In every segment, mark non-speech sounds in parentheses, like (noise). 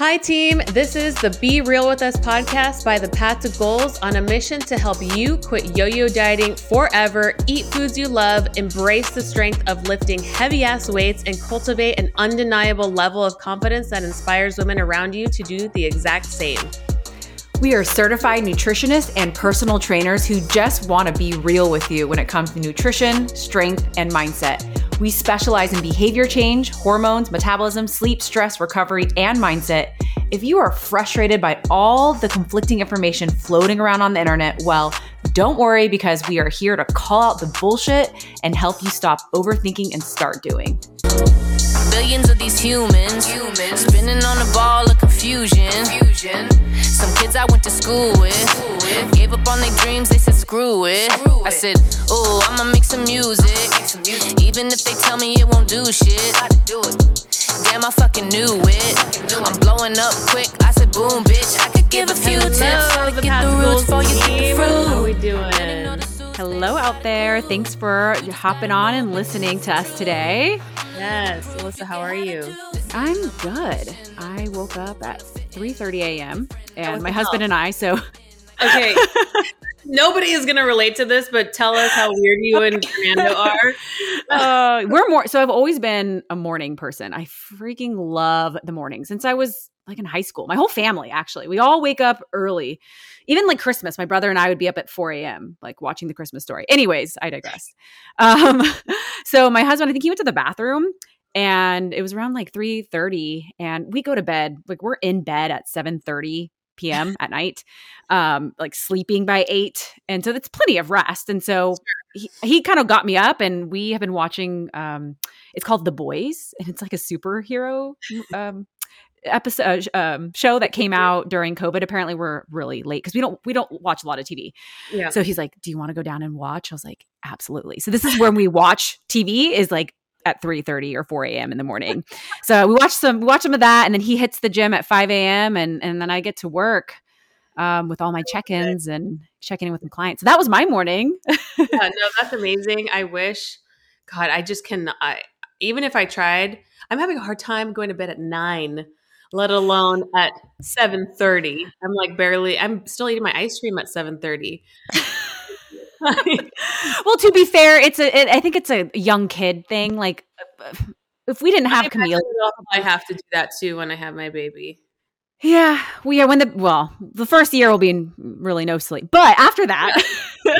Hi, team. This is the Be Real With Us podcast by The Path to Goals on a mission to help you quit yo yo dieting forever, eat foods you love, embrace the strength of lifting heavy ass weights, and cultivate an undeniable level of confidence that inspires women around you to do the exact same. We are certified nutritionists and personal trainers who just want to be real with you when it comes to nutrition, strength, and mindset. We specialize in behavior change, hormones, metabolism, sleep, stress, recovery, and mindset. If you are frustrated by all the conflicting information floating around on the internet, well, don't worry because we are here to call out the bullshit and help you stop overthinking and start doing. Billions of these humans, humans spinning on a ball of confusion. confusion. Some kids I went to school with gave up on their dreams. They said screw it. Screw I said, oh, I'ma make some music. Some music. Even if they tell me it won't do shit. Do it. Damn, I fucking knew it. I'm blowing up quick. I said, boom, bitch. I could give a few tips. How to get the roots before you get the fruit. How we doing? Hello out there. Thanks for hopping on and listening to us today. Yes, Alyssa, how are you? I'm good. I woke up at 3:30 a.m. and my husband and I so Okay. (laughs) Nobody is gonna relate to this, but tell us how weird you and Fernando (laughs) are. uh, we're more so I've always been a morning person. I freaking love the morning since I was like in high school. My whole family actually. We all wake up early. Even like Christmas, my brother and I would be up at 4 a.m. like watching the Christmas story. Anyways, I digress. (laughs) Um, so my husband, I think he went to the bathroom and it was around like 3 30 and we go to bed like we're in bed at 7 30 p.m (laughs) at night um like sleeping by 8 and so that's plenty of rest and so he, he kind of got me up and we have been watching um it's called the boys and it's like a superhero um episode um show that came out during covid apparently we're really late because we don't we don't watch a lot of tv Yeah. so he's like, "Do you want to go down and watch?" I was like, "Absolutely." So this is when we watch TV is like at three thirty or four a.m. in the morning. (laughs) So we watch some we watch some of that, and then he hits the gym at five a.m. and and then I get to work um, with all my check-ins and checking in with my clients. So that was my morning. yeah, (laughs) no, that's amazing. I wish, God, I just cannot. I, even if I tried, I'm having a hard time going to bed at nine, let alone at seven thirty. I'm like barely. I'm still eating my ice cream at seven thirty. (laughs) well, to be fair, it's a it, I think it's a young kid thing. Like if we didn't have Camille, I have to do that too when I have my baby. Yeah, we are when the well, the first year will be in really no sleep, but after that,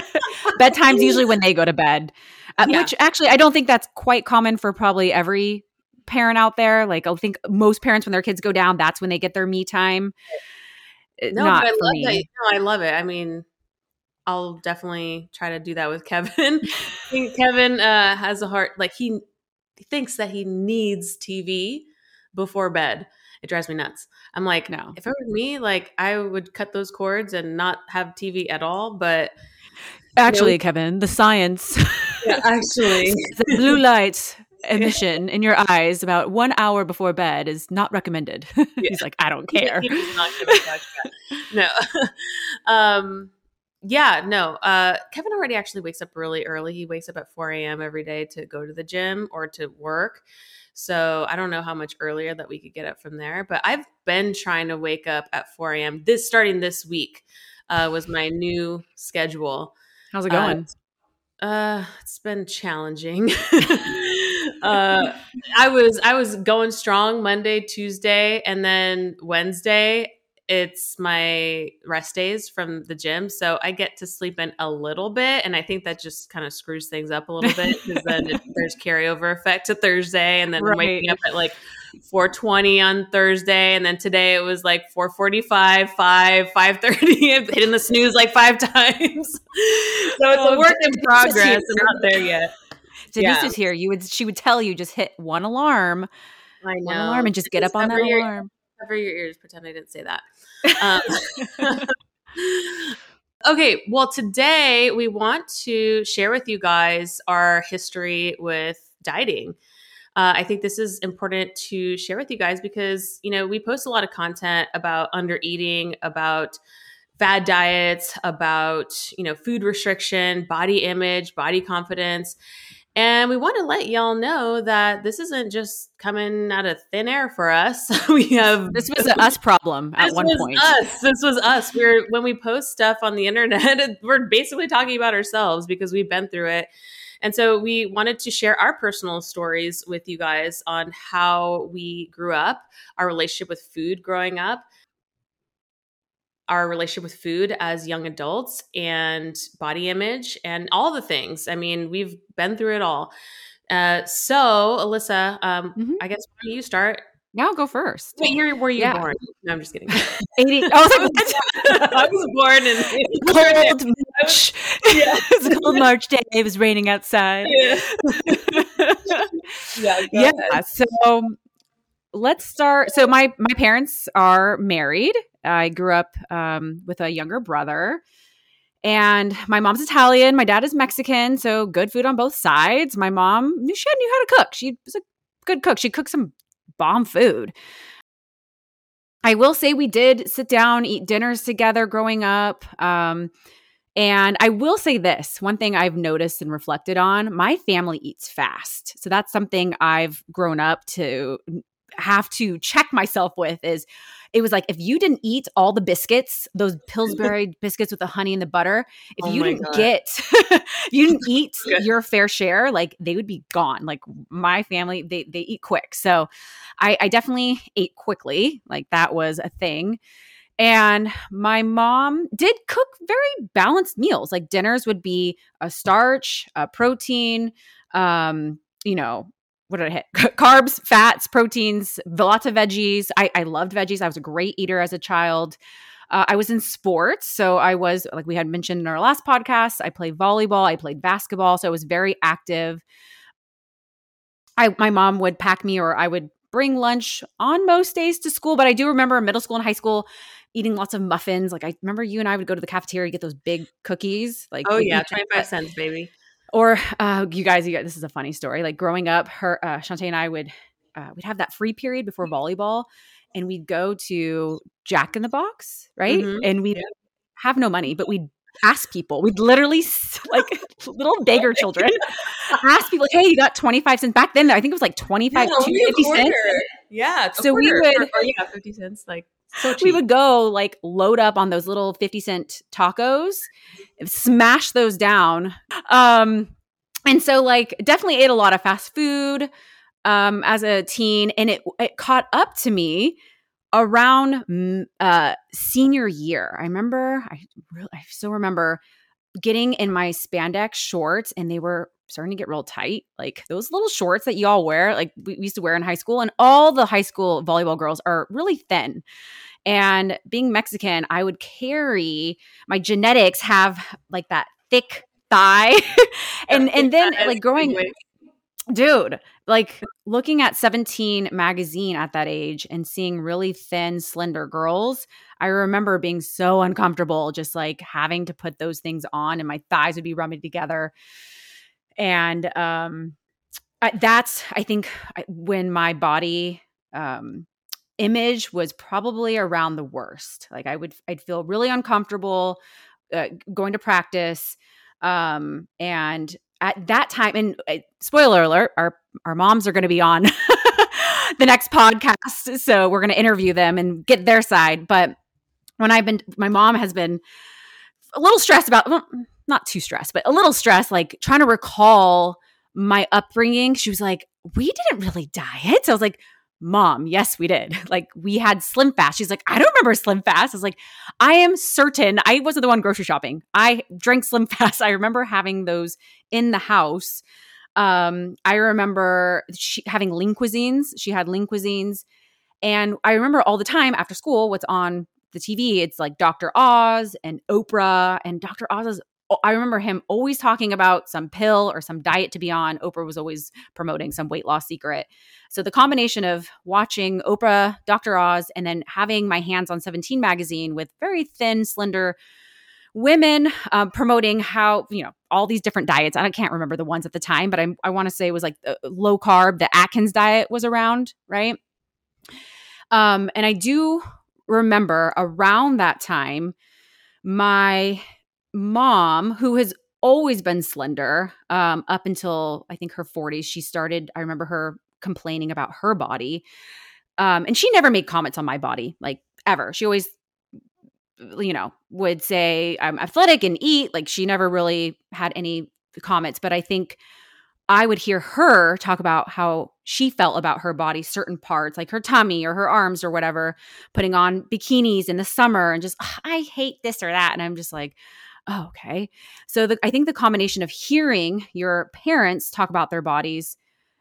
(laughs) bedtime's usually when they go to bed. Uh, Yeah. Which actually, I don't think that's quite common for probably every parent out there. Like, I think most parents, when their kids go down, that's when they get their me time. Uh, No, Not but I love me. that. No, I love it. I mean, I'll definitely try to do that with Kevin. (laughs) I think Kevin uh, has a heart like he, he thinks that he needs TV before bed. It drives me nuts. I'm like, No. if it were me, like I would cut those cords and not have TV at all. But Actually, Kevin, the science, (laughs) yeah, actually, the blue light emission (laughs) in your eyes about one hour before bed is not recommended. (laughs) He's like, I don't care. He's not gonna touch that. (laughs) No. um yeah, no. Uh Kevin already actually wakes up really early. He wakes up at 4 a.m. every day to go to the gym or to work. So I don't know how much earlier that we could get up from there. But I've been trying to wake up at 4 a.m. This starting this week uh was my new schedule. How's it Uh, going? Uh, it's been challenging. Uh, I was I was going strong Monday, Tuesday, and then Wednesday. It's my rest days from the gym, so I get to sleep in a little bit, and I think that just kind of screws things up a little bit because then it, (laughs) there's carryover effect to Thursday, and then I'm waking up at like 4:20 on Thursday, and then today it was like 4:45, 5, 5:30, I've (laughs) hitting the snooze like five (laughs) times. so it's Oh, a work in progress. I'm not there yet. Denise yeah. is here. You would she would tell you just hit one alarm, I know. one alarm, and just get up on that your, alarm. Cover your ears. Pretend I didn't say that. (laughs) Um, (laughs) okay. Well, today we want to share with you guys our history with dieting. Uh, I think this is important to share with you guys because you know we post a lot of content about under eating, about fad diets, about you know food restriction, body image, body confidence, And we want to let y'all know that this isn't just coming out of thin air for us. (laughs) we have this was an us problem at one point. Us. This was us. We're when we post stuff on the internet, (laughs) we're basically talking about ourselves because we've been through it. And so we wanted to share our personal stories with you guys on how we grew up, our relationship with food growing up, our relationship with food as young adults and body image and all the things. I mean, we've been through it all. Uh, so, Alyssa, um, mm-hmm. I guess why don't you start? Now go first. Wait, you're, were you yeah. born? No, I'm just kidding. (laughs) 80. I was like, (laughs) I was born in (laughs) cold March. Yeah. it was a cold March day. It was raining outside. Yeah. yeah, yeah. So let's start. So my my parents are married. I grew up um, with a younger brother. And my mom's Italian, my dad is Mexican, so good food on both sides. My mom knew she knew how to cook. She was a good cook. She cooked some bomb food. I will say we did sit down, eat dinners together growing up. Um, and I will say this one thing I've noticed and reflected on my family eats fast. So that's something I've grown up to have to check myself with is it was like if you didn't eat all the biscuits, those (laughs) Pillsbury biscuits with the honey and the butter, if oh you didn't God. get, (laughs) you didn't eat (laughs) your fair share, like they would be gone. Like my family, they they eat quick, so I, I definitely ate quickly. Like that was a thing. And my mom did cook very balanced meals. Like dinners would be a starch, a protein, um, you know, what did I hit? (laughs) Carbs, fats, proteins, lots of veggies. I, I loved veggies. I was a great eater as a child. Uh, I was in sports. So I was, like we had mentioned in our last podcast, I played volleyball, I played basketball. So I was very active. I, my mom would pack me or I would bring lunch on most days to school. But I do remember in middle school and high school eating lots of muffins. Like I remember you and I would go to the cafeteria get those big cookies. Like oh yeah, twenty five cents, baby. Or uh, you guys, you guys, this is a funny story. Like growing up, her uh, Chauntae and I would uh, we'd have that free period before volleyball, and we'd go to Jack in the Box, right? Mm-hmm. And we'd yeah. have no money, but we'd ask people. We'd literally (laughs) like (laughs) little beggar children (laughs) ask people, "Hey, you got twenty five cents back then? I think it was like 25 yeah, 50 cents." Yeah, so we would, or, or yeah, fifty cents, like so we would go like load up on those little 50 cent tacos, smash those down. Um, and so like definitely ate a lot of fast food um, as a teen, and it it caught up to me around uh, senior year. I remember, I really, I still remember getting in my spandex shorts, and they were starting to get real tight. Like those little shorts that you all wear, like we used to wear in high school, and all the high school volleyball girls are really thin. And being Mexican, I would carry my genetics have like that thick thigh. (laughs) and and then like growing dude like looking at 17 magazine at that age and seeing really thin slender girls i remember being so uncomfortable just like having to put those things on and my thighs would be rubbing together and um I, that's i think when my body um image was probably around the worst. Like i would i'd feel really uncomfortable uh, going to practice um and at that time and uh, spoiler alert our our moms are going to be on (laughs) the next podcast so we're going to interview them and get their side. But when i've been my mom has been a little stressed about well, not too stressed, but a little stressed, like trying to recall my upbringing. She was like, We didn't really diet. So I was like, Mom, yes, we did. (laughs) Like we had Slim Fast. She's like, I don't remember Slim Fast. I was like, I am certain I wasn't the one grocery shopping. I drank Slim (laughs) Fast. I remember having those in the house. Um, I remember she having lean cuisines. She had lean cuisines. And I remember all the time after school, what's on the TV, it's like Dr. Oz and Oprah. And Dr. Oz is I remember him always talking about some pill or some diet to be on. Oprah was always promoting some weight loss secret. So the combination of watching Oprah, Dr. Oz, and then having my hands on 17 magazine with very thin, slender women um, promoting how, you know, all these different diets. I can't remember the ones at the time, but I, I want to say it was like low carb, the Atkins diet was around, right? Um, and I do remember around that time, my mom, who has always been slender um, up until I think her 40s. She started, I remember her complaining about her body. Um, and she never made comments on my body, like ever. She always, you know, would say, I'm athletic and eat. Like she never really had any comments. But I think I would hear her talk about how she felt about her body, certain parts, like her tummy or her arms or whatever, putting on bikinis in the summer and just, I hate this or that. And I'm just like, oh, okay. So the, I think the combination of hearing your parents talk about their bodies,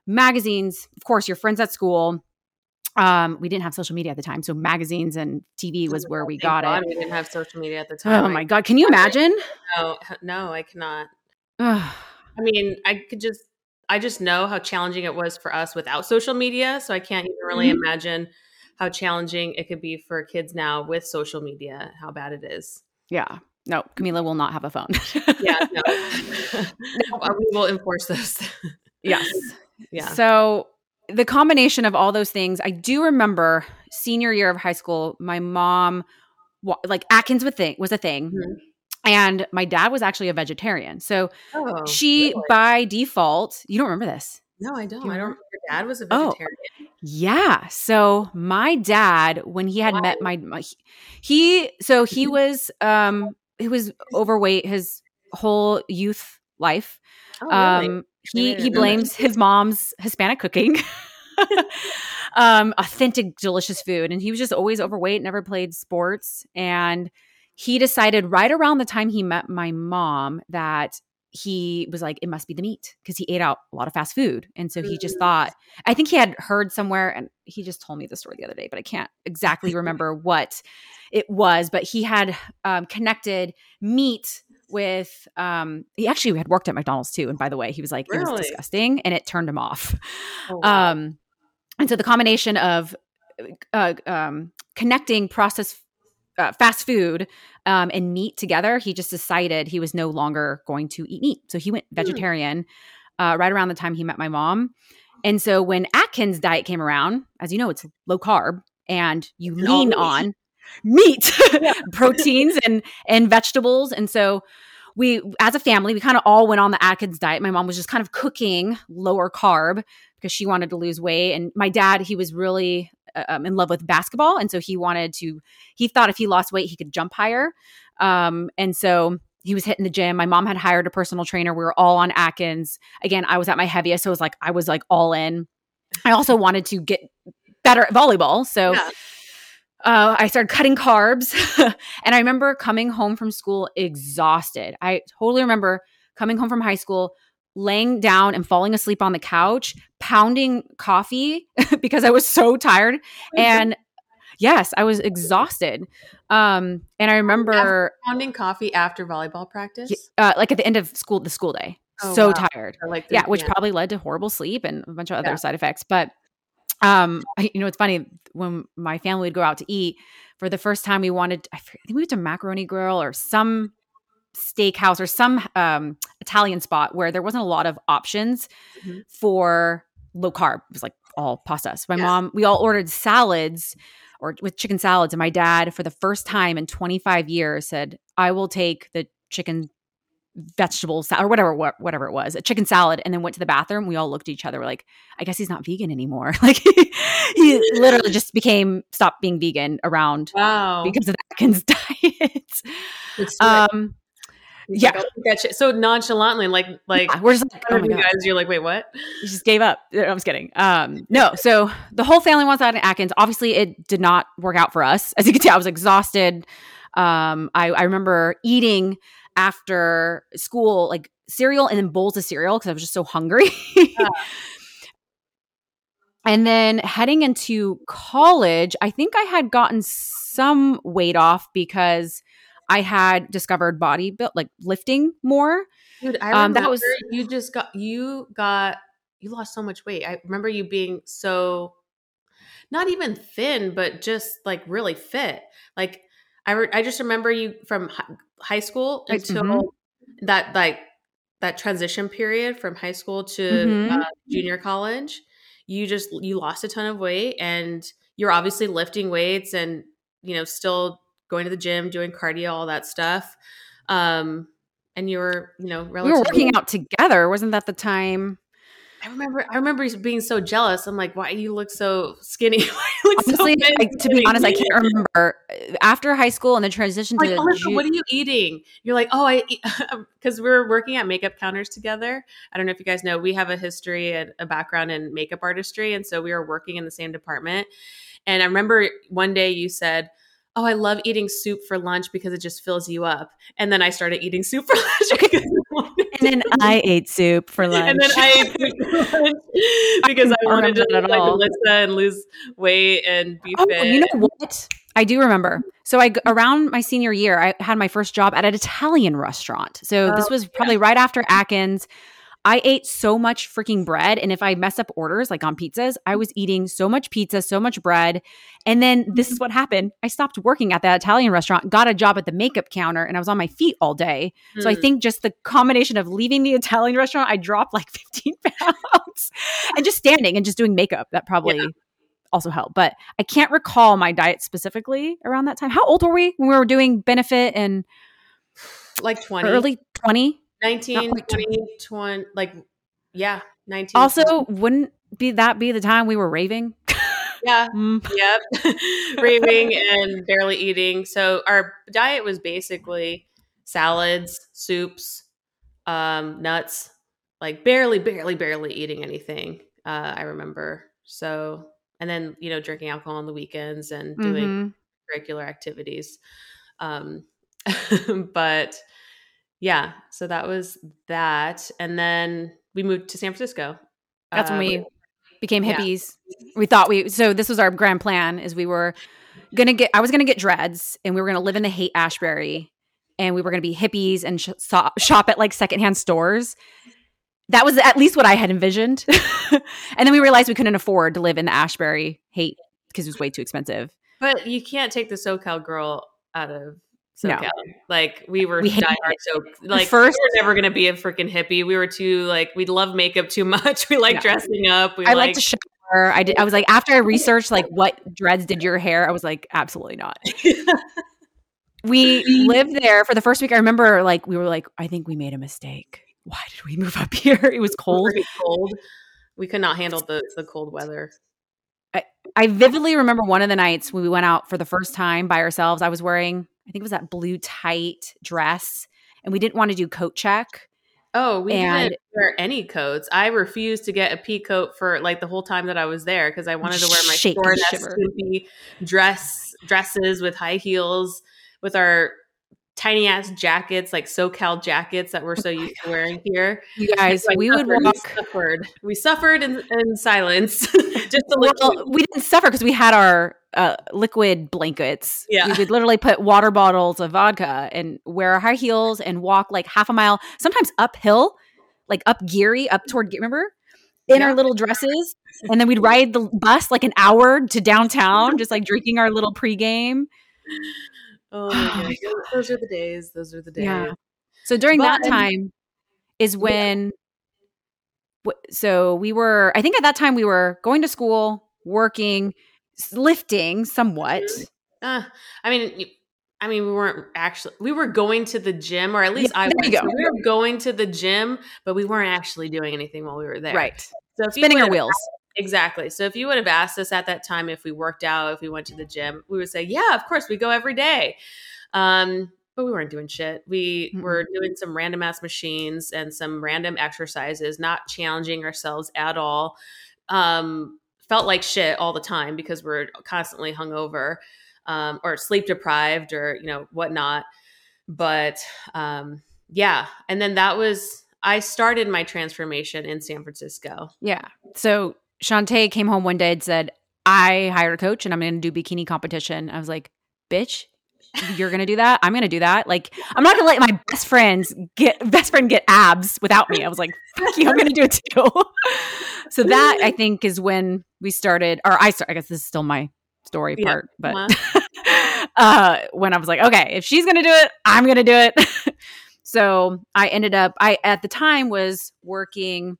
magazines, of course, your friends at school. Um, we didn't have social media at the time, so magazines and TV was where we (laughs) got God it. We didn't have social media at the time. Oh my god, can you imagine? No, no, I cannot. I mean, I could just, I just know how challenging it was for us without social media. So I can't even really Mhm. imagine how challenging it could be for kids now with social media, how bad it is. yeah. No, Camila will not have a phone. (laughs) Yeah, (laughs) no. Uh, we will enforce this. yes. (laughs) yeah. So the combination of all those things, I do remember senior year of high school, my mom, like Atkins was thing was a thing, Mhm. and my dad was actually a vegetarian. So Oh, she, really? by default, you don't remember this. No, I don't. you I don't. remember? Your dad was a Oh. vegetarian. Yeah. So my dad, when he had met my, my he, so he Mm-hmm. was, um, he was overweight his whole youth life. Oh, really? Um, he he blames his mom's Hispanic cooking. (laughs) um, authentic, delicious food, and he was just always overweight. Never played sports, and he decided right around the time he met my mom that he was like, it must be the meat because he ate out a lot of fast food, and so he just Mm. thought. I think he had heard somewhere, and he just told me the story the other day, but I can't exactly remember what it was. But he had um, connected meat with um he actually had worked at McDonald's too and by the way he was like it was disgusting and it turned him off Oh, (laughs) wow. um and so the combination of uh, um connecting processed uh, fast food um and meat together he just decided he was no longer going to eat meat. So he went Hmm. vegetarian uh right around the time he met my mom. And so when Atkins diet came around as you know it's low carb and you all lean on meat (laughs) proteins and and vegetables. And so we as a family we kind of all went on the atkins diet. My mom was just kind of cooking lower carb because she wanted to lose weight. And my dad he was really um, in love with basketball and so he wanted to he thought if he lost weight he could jump higher um, and so he was hitting the gym my mom had hired a personal trainer we were all on atkins again i was at my heaviest so it was like i was like all in i also wanted to get better at volleyball so Yeah. uh, I started cutting carbs. (laughs) and I remember coming home from school exhausted. I totally remember coming home from high school, laying down and falling asleep on the couch, pounding coffee (laughs) because I was so tired. (laughs) And yes, I was exhausted. Um, and I remember pounding coffee after volleyball practice. uh, like at the end of school, the school day, Oh, so wow. tired like the- yeah which probably led to horrible sleep and a bunch of other Yeah. side effects but um I, you know it's funny when my family would go out to eat for the first time we wanted i, forget, I think we went to macaroni grill or some steakhouse or some um italian spot where there wasn't a lot of options Mhm. for low carb it was like all pasta so my Yeah. mom we all ordered salads or with chicken salads and my dad for the first time in 25 years said i will take the chicken vegetable salad or whatever wha- whatever it was a chicken salad and then went to the bathroom we all looked at each other we're like i guess he's not vegan anymore (laughs) like he, he literally just became stopped being vegan around wow. because of (laughs) Atkins diet um yeah. like, that shit- So nonchalantly, like like yeah, we're just like oh my you god. guys, you're like, wait, what? you just gave up. No, i'm just kidding. Um no so the whole family wants out in atkins. Obviously it did not work out for us. As you can see i was exhausted. Um i, I remember eating after school like cereal and then bowls of cereal because i was just so hungry. (laughs) And then heading into college i think i had gotten some weight off because i had discovered body built like lifting more Dude, I Um, remember that was- you just got you got you lost so much weight. I remember you being so not even thin, but just like really fit. Like I re- I just remember you from hi- high school until mhm. that like that transition period from high school to Mhm. uh, junior college. You just you lost a ton of weight, and you're obviously lifting weights, and you know still going to the gym, doing cardio, all that stuff. Um, and you were, you know, we were working out together. Wasn't that the time? I remember. I remember being so jealous. I'm like, why you look so skinny? (laughs) Look Honestly, thin, I, to be honest, I can't remember after high school and the transition Like, to Alyssa, what are you eating? You're like, oh, I (laughs) because we were working at makeup counters together. I don't know if you guys know, we have a history and a background in makeup artistry, and so we were working in the same department. And I remember one day you said, "Oh, I love eating soup for lunch because it just fills you up." And then I started eating soup for (laughs) lunch because and then I ate soup for lunch. (laughs) and then I ate soup for (laughs) lunch because I, don't wanted to look like all. Alyssa and lose weight and be Oh, fit. you know what? I do remember. So I around my senior year, I had my first job at an Italian restaurant. So this Oh, was probably right after Atkins. I ate so much freaking bread, and if I mess up orders like on pizzas, I was eating so much pizza, so much bread, and then this is what happened. I stopped working at that Italian restaurant, got a job at the makeup counter, and I was on my feet all day. So I Hmm. think just the combination of leaving the Italian restaurant, I dropped like (laughs) 15 pounds, and just standing and just doing makeup that probably also helped. But I can't recall my diet specifically around that time. How old were we when we were doing benefit and like 20 early 20? 19 not 20 20 like yeah 19 Also, wouldn't be that be the time we were raving? yeah. (laughs) Mm. yep. (laughs) Raving and barely eating. So our diet was basically salads soups um nuts like barely barely barely eating anything uh i remember. So and then you know drinking alcohol on the weekends and doing Mhm. curricular activities. Um (laughs) but yeah so that was that and then we moved to san francisco That's when Uh, we became yeah. hippies. We thought we so this was our grand plan is we were gonna get I was gonna get dreads and we were gonna live in the Haight Ashbury and we were gonna be hippies and sh- shop at like secondhand stores. That was at least what I had envisioned. (laughs) and then we realized we couldn't afford to live in the Ashbury Haight because it was way too expensive. But you can't take the SoCal girl out of No. SoCal. Like we were We diehard so like first- we were never gonna be a freaking hippie. We were too like we love makeup too much. (laughs) We like No. dressing up. We I like to shower. I did. I was like, after I researched like what dreads did your hair, I was like, absolutely not. (laughs) We lived there for the first week. I remember like we were like, I think we made a mistake. Why did we move up (laughs) here? It was cold. pretty cold. We could not handle the the cold weather. I vividly remember one of the nights when we went out for the first time by ourselves. I was wearing, I think it was that blue tight dress, and we didn't want to do coat check. Oh, we And- didn't wear any coats. I refused to get a pea coat for like the whole time that I was there because I wanted to wear my short, skimpy dress dresses with high heels, with our tiny ass jackets, like SoCal jackets that we're so used to wearing here. You guys, we would walk. suffered. We suffered in, in silence, (laughs) just look. Well, we didn't suffer because we had our uh, liquid blankets. Yeah. We would literally put water bottles of vodka and wear our high heels and walk like half a mile, sometimes uphill, like up Geary, up toward, remember? In our little dresses. And then we'd ride the bus like an hour to downtown, just like drinking our little pregame. Oh my goodness. those are the days. Those are the days. Yeah. So during that time is when, wh- so we were, I think at that time we were going to school, working, lifting somewhat. Uh, I mean, I mean, we weren't actually. We were going to the gym, or at least Yeah, I. Was. go. We were going to the gym, but we weren't actually doing anything while we were there. Right. So Spinning our wheels. Exactly. So if you would have asked us at that time if we worked out, if we went to the gym, we would say, "Yeah, of course, we go every day." Um, but we weren't doing shit. We Mm-mm. were doing some random ass machines and some random exercises, not challenging ourselves at all. Um, felt like shit all the time because we're constantly hungover um, or sleep deprived or you know whatnot. But um, yeah, and then that was I started my transformation in San Francisco. Yeah. So Chauntae came home one day and said, I hired a coach and I'm going to do bikini competition. I was like, bitch, you're going to do that? I'm going to do that. Like, I'm not going to let my best friends get, best friend get abs without me. I was like, fuck you, I'm going to do it too. (laughs) so that I think is when we started, or I start, I guess this is still my story Yeah. part, but Uh-huh. (laughs) uh, when I was like, okay, if she's going to do it, I'm going to do it. (laughs) so I ended up, I at the time was working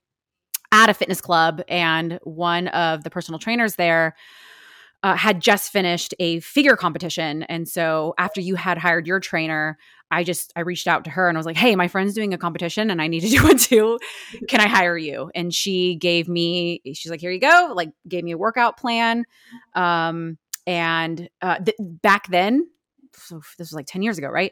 at a fitness club, and one of the personal trainers there uh, had just finished a figure competition. And so after you had hired your trainer, I just I reached out to her and I was like, "Hey, my friend's doing a competition and I need to (laughs) do it too. Can I hire you?" And she gave me she's like, "Here you go." Like gave me a workout plan. Um and uh th- back then so this was like 10 years ago, right?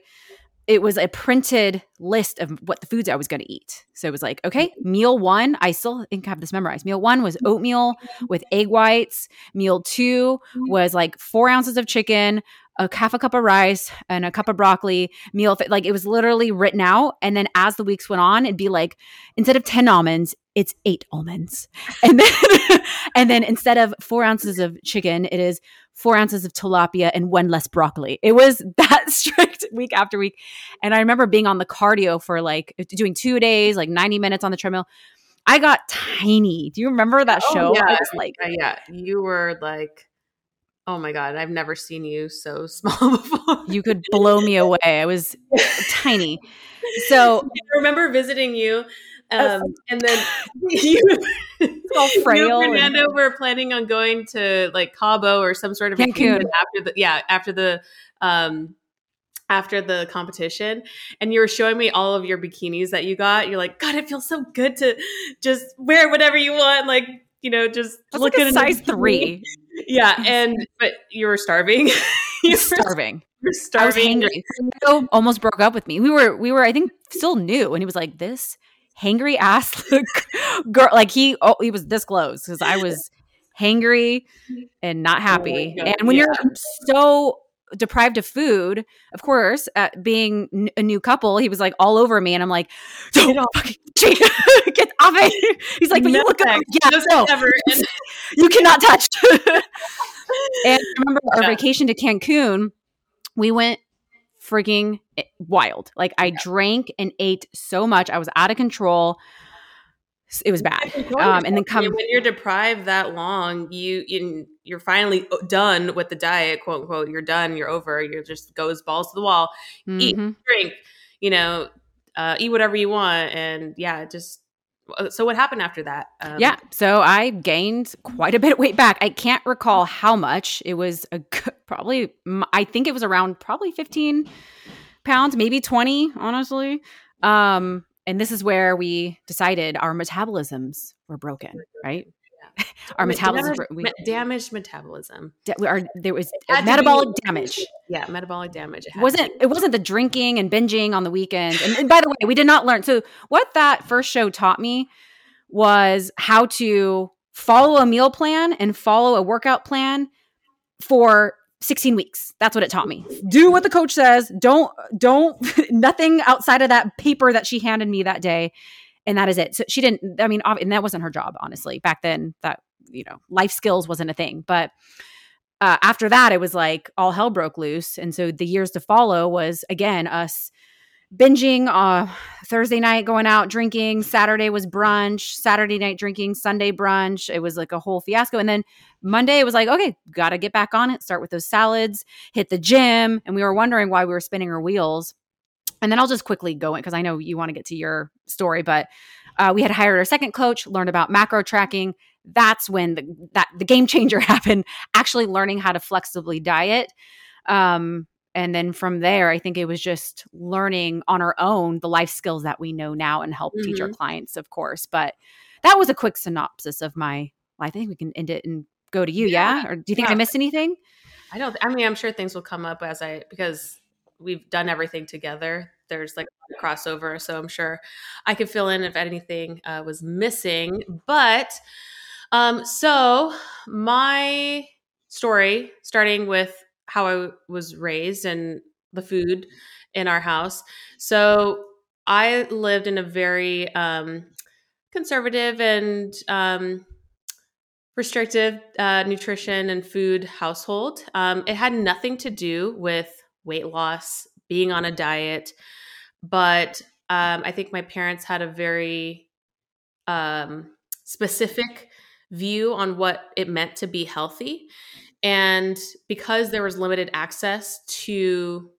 It was a printed list of what the foods I was going to eat. So it was like, okay, mm-hmm. meal one, I still think I have this memorized. Meal one was mm-hmm. oatmeal with egg whites. Meal two mm-hmm. was like four ounces of chicken, a half a cup of rice and a cup of broccoli meal like it was literally written out and then as the weeks went on it'd be like instead of 10 almonds it's eight almonds and then (laughs) and then instead of four ounces of chicken it is four ounces of tilapia and one less broccoli. It was (laughs) that strict week after week. And i remember being on the cardio for like doing two days like 90 minutes on the treadmill. I got tiny. Do you remember that Oh, show? Yeah. i was like Uh, yeah, you were like, oh my god, I've never seen you so (laughs) small before. you could blow me away. I was (laughs) tiny. So I remember visiting you, um, (laughs) and then (laughs) you, (laughs) you frail and Fernando were planning on going to like Cabo or some sort of Cancun. after the yeah after the um after the competition and you were showing me all of your bikinis that you got you're like god it feels so good to just wear whatever you want like you know just That's look like a at size three. yeah and but you were starving you were starving. you were I was starving hangry. Almost broke up with me. We were, we were, I think, still new, and he was like, "This hangry ass (laughs) girl." Like he, oh, he was this close because I was hangry and not oh happy. God, and when yeah. you're so deprived of food, of course, at being n- a new couple, he was like all over me, and I'm like, "Don't Get off. fucking (laughs) get off it." He's like, "But you No look good." Yeah, No no. You cannot touch. (laughs) and I remember our Yeah. vacation to Cancun, we went freaking wild. Like I drank and ate so much, I was out of control. It was bad. Um, and then come when you're deprived that long, you, you you're finally done with the diet, quote unquote. You're done. You're over. You're just goes balls to the wall. eat. Mhm. Drink. You know, uh, eat whatever you want, and yeah, just. Uh, So what happened after that? Um, yeah, so I gained quite a bit of weight back. I can't recall how much. It was a g- probably i think it was around probably 15 pounds, maybe 20, honestly. Um and this is where we decided our metabolisms were broken, right? (laughs) our metabolism damaged, we, damaged metabolism. da- there was metabolic be- damage. Yeah, metabolic damage. It It had to wasn't it wasn't the drinking and binging on the weekends. And, and by the way, we did not learn. So what that first show taught me was how to follow a meal plan and follow a workout plan for 16 weeks. That's what it taught me. Do what the coach says. Don't don't (laughs) nothing outside of that paper that she handed me that day. And that is it. So she didn't I mean and that wasn't her job honestly. Back then that you know, life skills wasn't a thing, but uh, after that, it was like all hell broke loose. And so the years to follow was again us binging uh, Thursday night, going out drinking. Saturday was brunch. Saturday night drinking. Sunday brunch. It was like a whole fiasco. And then Monday, it was like, okay, got to get back on it. Start with those salads. Hit the gym. And we were wondering why we were spinning our wheels. And then I'll just quickly go in because I know you want to get to your story, but uh, we had hired our second coach, learned about macro tracking. That's when the that the game changer (laughs) happened. Actually, learning how to flexibly diet. Um, and then from there, I think it was just learning on our own the life skills that we know now and help teach our clients, of course. But that was a quick synopsis of my. I think we can end it and go to you. Yeah, Yeah. or do you think Yeah. I missed anything? I don't. I mean, I'm sure things will come up as I because we've done everything together. There's like a crossover, so I'm sure I could fill in if anything uh, was missing. But um, so my story, starting with how I was raised and the food in our house. So I lived in a very um, conservative and um, restrictive uh, nutrition and food household. Um, it had nothing to do with weight loss, being on a diet, but um, I think my parents had a very um, specific view on what it meant to be healthy. And because there was limited access to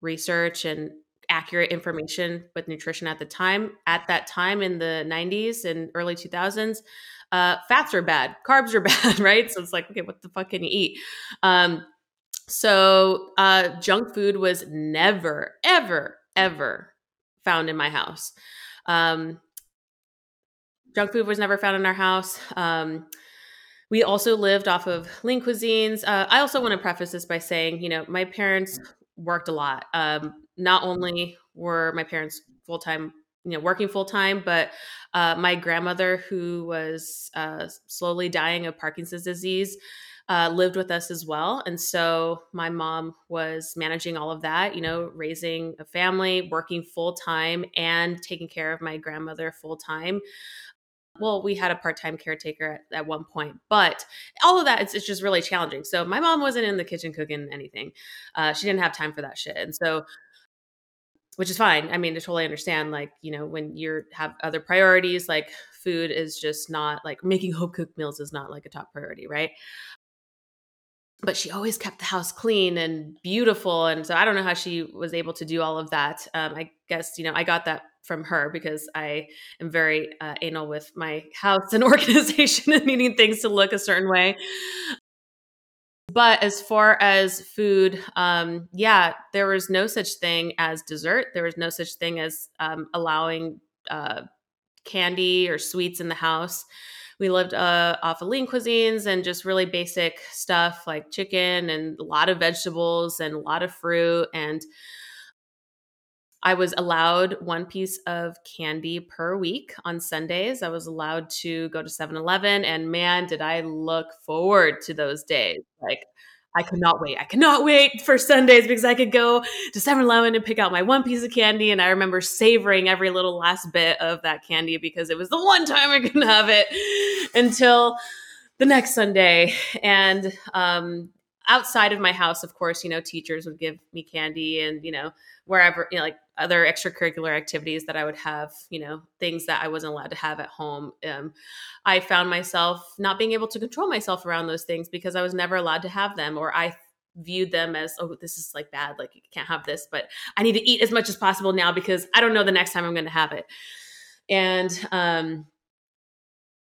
research and accurate information with nutrition at the time, at that time in the 90s and early 2000s, uh, fats are bad, carbs are (laughs) bad, right? So it's like, okay, what the fuck can you eat? Um, so uh, junk food was never, ever, ever found in my house. Um, junk food was never found in our house. Um, we also lived off of lean cuisines. Uh, I also want to preface this by saying, you know, my parents worked a lot. Um, not only were my parents full time, you know, working full time, but uh, my grandmother, who was uh, slowly dying of Parkinson's disease, uh, lived with us as well. And so my mom was managing all of that, you know, raising a family, working full time, and taking care of my grandmother full time well, we had a part time caretaker at, at, one point, but all of that, it's, it's, just really challenging. So my mom wasn't in the kitchen cooking anything. Uh, she didn't have time for that shit. And so, which is fine. I mean, to totally understand, like, you know, when you have other priorities, like food is just not like making home cooked meals is not like a top priority, right? But she always kept the house clean and beautiful. And so I don't know how she was able to do all of that. Um, I guess, you know, I got that from her because I am very uh, anal with my house and (laughs) organization and needing things to look a certain way. But as far as food, um, yeah, there was no such thing as dessert. There was no such thing as um, allowing uh, candy or sweets in the house. We lived uh, off of lean cuisines and just really basic stuff like chicken and a lot of vegetables and a lot of fruit and I was allowed one piece of candy per week on Sundays. I was allowed to go to 7 Eleven, and man, did I look forward to those days. Like, I could not wait. I cannot wait for Sundays because I could go to 7 Eleven and pick out my one piece of candy. And I remember savoring every little last bit of that candy because it was the one time I could have it until the next Sunday. And um, outside of my house, of course, you know, teachers would give me candy and, you know, wherever, you know, like other extracurricular activities that I would have, you know, things that I wasn't allowed to have at home. Um, I found myself not being able to control myself around those things because I was never allowed to have them, or I viewed them as, oh, this is like bad, like you can't have this, but I need to eat as much as possible now because I don't know the next time I'm going to have it. And um,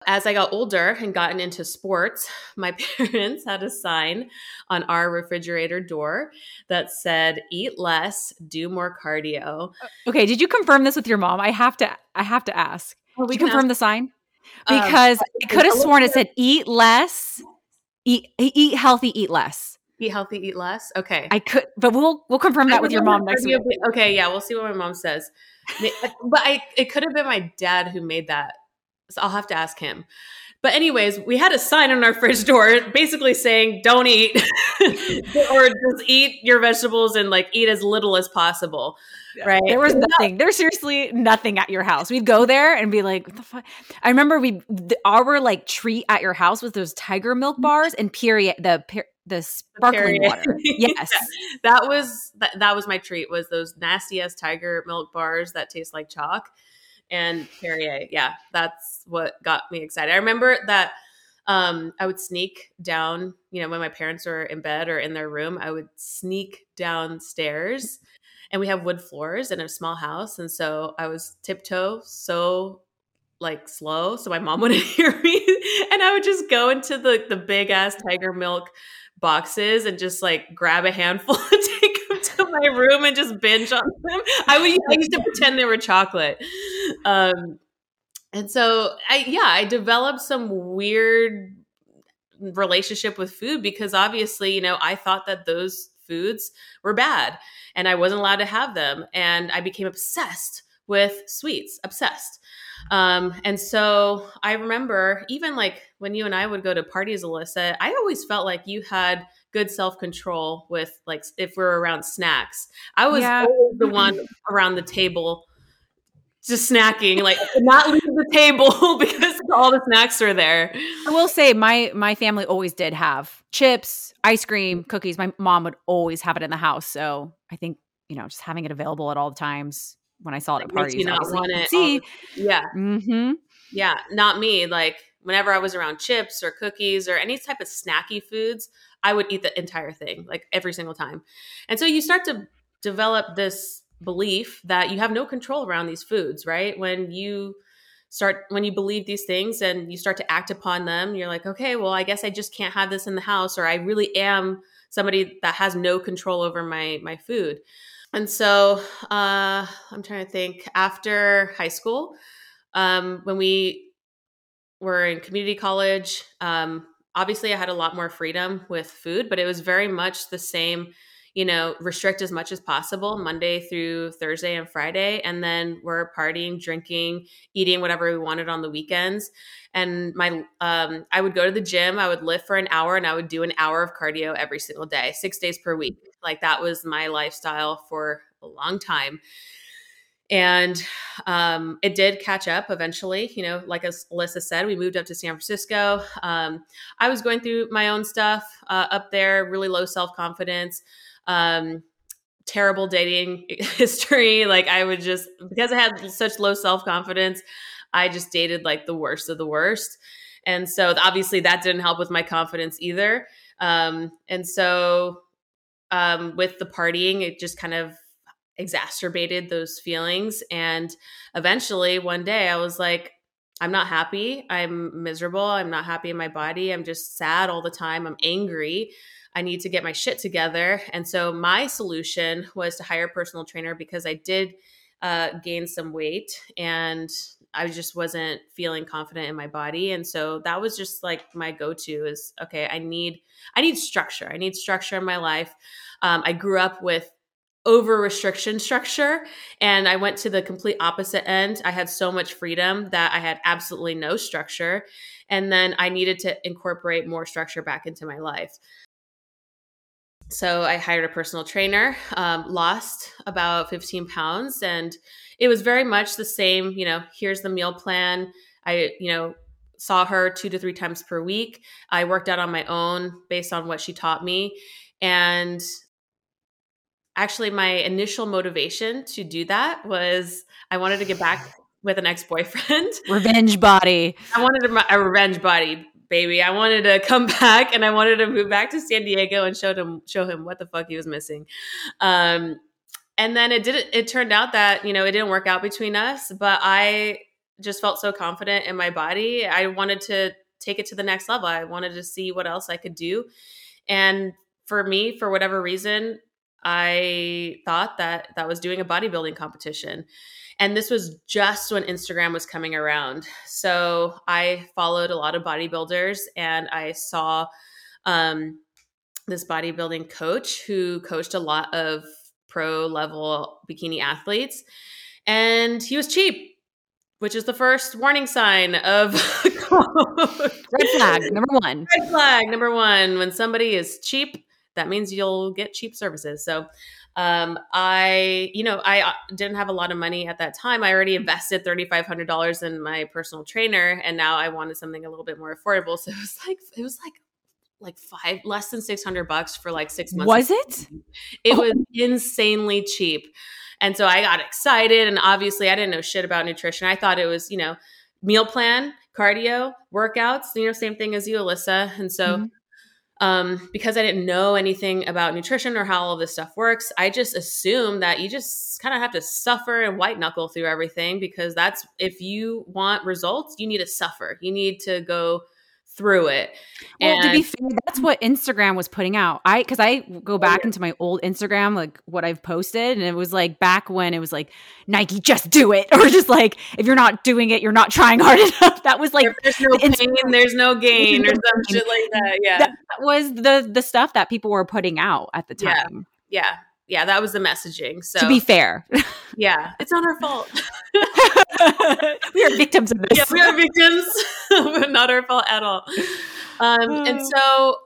as I got older and gotten into sports, (sighs) my (laughs) parents had a sign on our refrigerator door that said "Eat less, do more cardio." Okay, did you confirm this with your mom? I have to. I have to ask. Oh, did you confirm ask- the sign? Um, because um, I could have sworn it said "Eat less, eat eat healthy, eat less." Eat healthy, eat less. Okay, I could, but we'll we'll confirm that with your mom next week. Okay, yeah, we'll see what my mom says. but I, it could have been my dad who made that so I'll have to ask him. But anyways, we had a sign on our fridge door basically saying don't eat (laughs) or just eat your vegetables and like eat as little as possible. Yeah. Right. There was nothing. There's seriously nothing at your house. We'd go there and be like, what the fuck? I remember we our like treat at your house was those tiger milk mm-hmm. bars and Perrier the the sparkling the water. (laughs) Yes. yeah. That was that, that was my treat was those nasty ass tiger milk bars that taste like chalk and Perrier. Yeah, that's what got me excited. I remember that um, I would sneak down, you know, when my parents were in bed or in their room, I would sneak downstairs and we have wood floors in a small house. And so I was tiptoe so like slow so my mom (laughs) wouldn't hear me. and I would just go into the, the big ass tiger milk boxes and just like grab a handful (laughs) to my room and just binge on them. I would I used to pretend they were chocolate. Um, and so I yeah, I developed some weird relationship with food because obviously, you know, I thought that those foods were bad and I wasn't allowed to have them and I became obsessed with sweets, obsessed. Um, and so I remember even like when you and I would go to parties, Alyssa, I always felt like you had good self control with like if we're around snacks. I was yeah. the one around the table just snacking, like not leave the table (laughs) because all the snacks are there. I will say my my family always did have chips, ice cream, cookies. My mom would always have it in the house, so I think you know just having it available at all times when I saw it at parties. You not want it. See, yeah, mm-hmm. yeah, not me. Like whenever I was around chips or cookies or any type of snacky foods, I would eat the entire thing, like every single time. And so you start to develop this belief that you have no control around these foods, right? When you start when you believe these things and you start to act upon them, you're like, okay, well, I guess I just can't have this in the house or I really am somebody that has no control over my my food. and so uh, I'm trying to think. After high school, um, when we were in community college, um, obviously I had a lot more freedom with food, but it was very much the same you know, restrict as much as possible Monday through Thursday and Friday. And then we're partying, drinking, eating whatever we wanted on the weekends. And my, um, I would go to the gym, I would lift for an hour, and I would do an hour of cardio every single day, six days per week. Like that was my lifestyle for a long time and um, it did catch up eventually you know like as alyssa said we moved up to san francisco um, i was going through my own stuff uh, up there really low self-confidence um, terrible dating (laughs) history. Like I would just because I had such low self confidence, I just dated like the worst of the worst. And so obviously that didn't help with my confidence either. Um, and so um, with the partying, it just kind of exacerbated those feelings. And eventually one day I was like, I'm not happy. I'm miserable. I'm not happy in my body. I'm just sad all the time. I'm angry. I need to get my shit together. And so my solution was to hire a personal trainer because I did uh, gain some weight and I just wasn't feeling confident in my body. And so that was just like my go-to is okay, I need I need structure. I need structure in my life. Um, I grew up with over restriction structure and I went to the complete opposite end. I had so much freedom that I had absolutely no structure. And then I needed to incorporate more structure back into my life. So I hired a personal trainer, um, lost about 15 pounds, and it was very much the same. You know, here's the meal plan. I, you know, saw her two to three times per week. I worked out on my own based on what she taught me. And actually, my initial motivation to do that was I wanted to get back (sighs) with an ex boyfriend. (laughs) Revenge body. I wanted a, a revenge body baby. I wanted to come (laughs) back and I wanted to move back to San Diego and show him show him what the fuck he was missing. Um, and then it did it turned out that, you know, it didn't work out between us, but I just felt so confident in my body. I wanted to take it to the next level. I wanted to see what else I could do. And for me, for whatever reason, I thought that that was doing a bodybuilding competition. And this was just when Instagram was coming around. So I followed a lot of bodybuilders and I saw um, this bodybuilding coach who coached a lot of pro level bikini athletes. And he was cheap, which is the first warning sign of (laughs) red flag number one. Red flag number one. When somebody is cheap, that means you'll get cheap services. So um, I, you know, I uh, didn't have a lot of money at that time. I already invested $3,500 in my personal trainer and now I wanted something a little bit more affordable. (laughs) So it was like, it was like, like five, less than 600 bucks for like six months. Was it? It oh. was insanely cheap. And so I got excited and obviously I didn't know shit about nutrition. I thought it was, you know, meal plan, cardio, workouts, you know, same thing as you, Alyssa. And so mm-hmm um, because I didn't know anything about nutrition or how all this stuff works, I just assumed that you just kind of have to suffer and white knuckle through everything because that's if you want results, you need to suffer. You need to go through it. Well, and- to be fair, that's what Instagram was putting out. I because I go back oh, yeah. into my old Instagram, like what I've posted, and it was like back when it was like Nike, just do it, (laughs) or just like if you're not doing it, you're not trying hard (laughs) enough. That was like there's no pain, there's no (laughs) gain, or some shit like that. Yeah, that was the the stuff that people were putting out at the time. Yeah, yeah yeah, that was the messaging. So to be fair, yeah, it's not our fault. (laughs) we are victims of this. Yeah, we are victims, not our fault at all. Um, and so,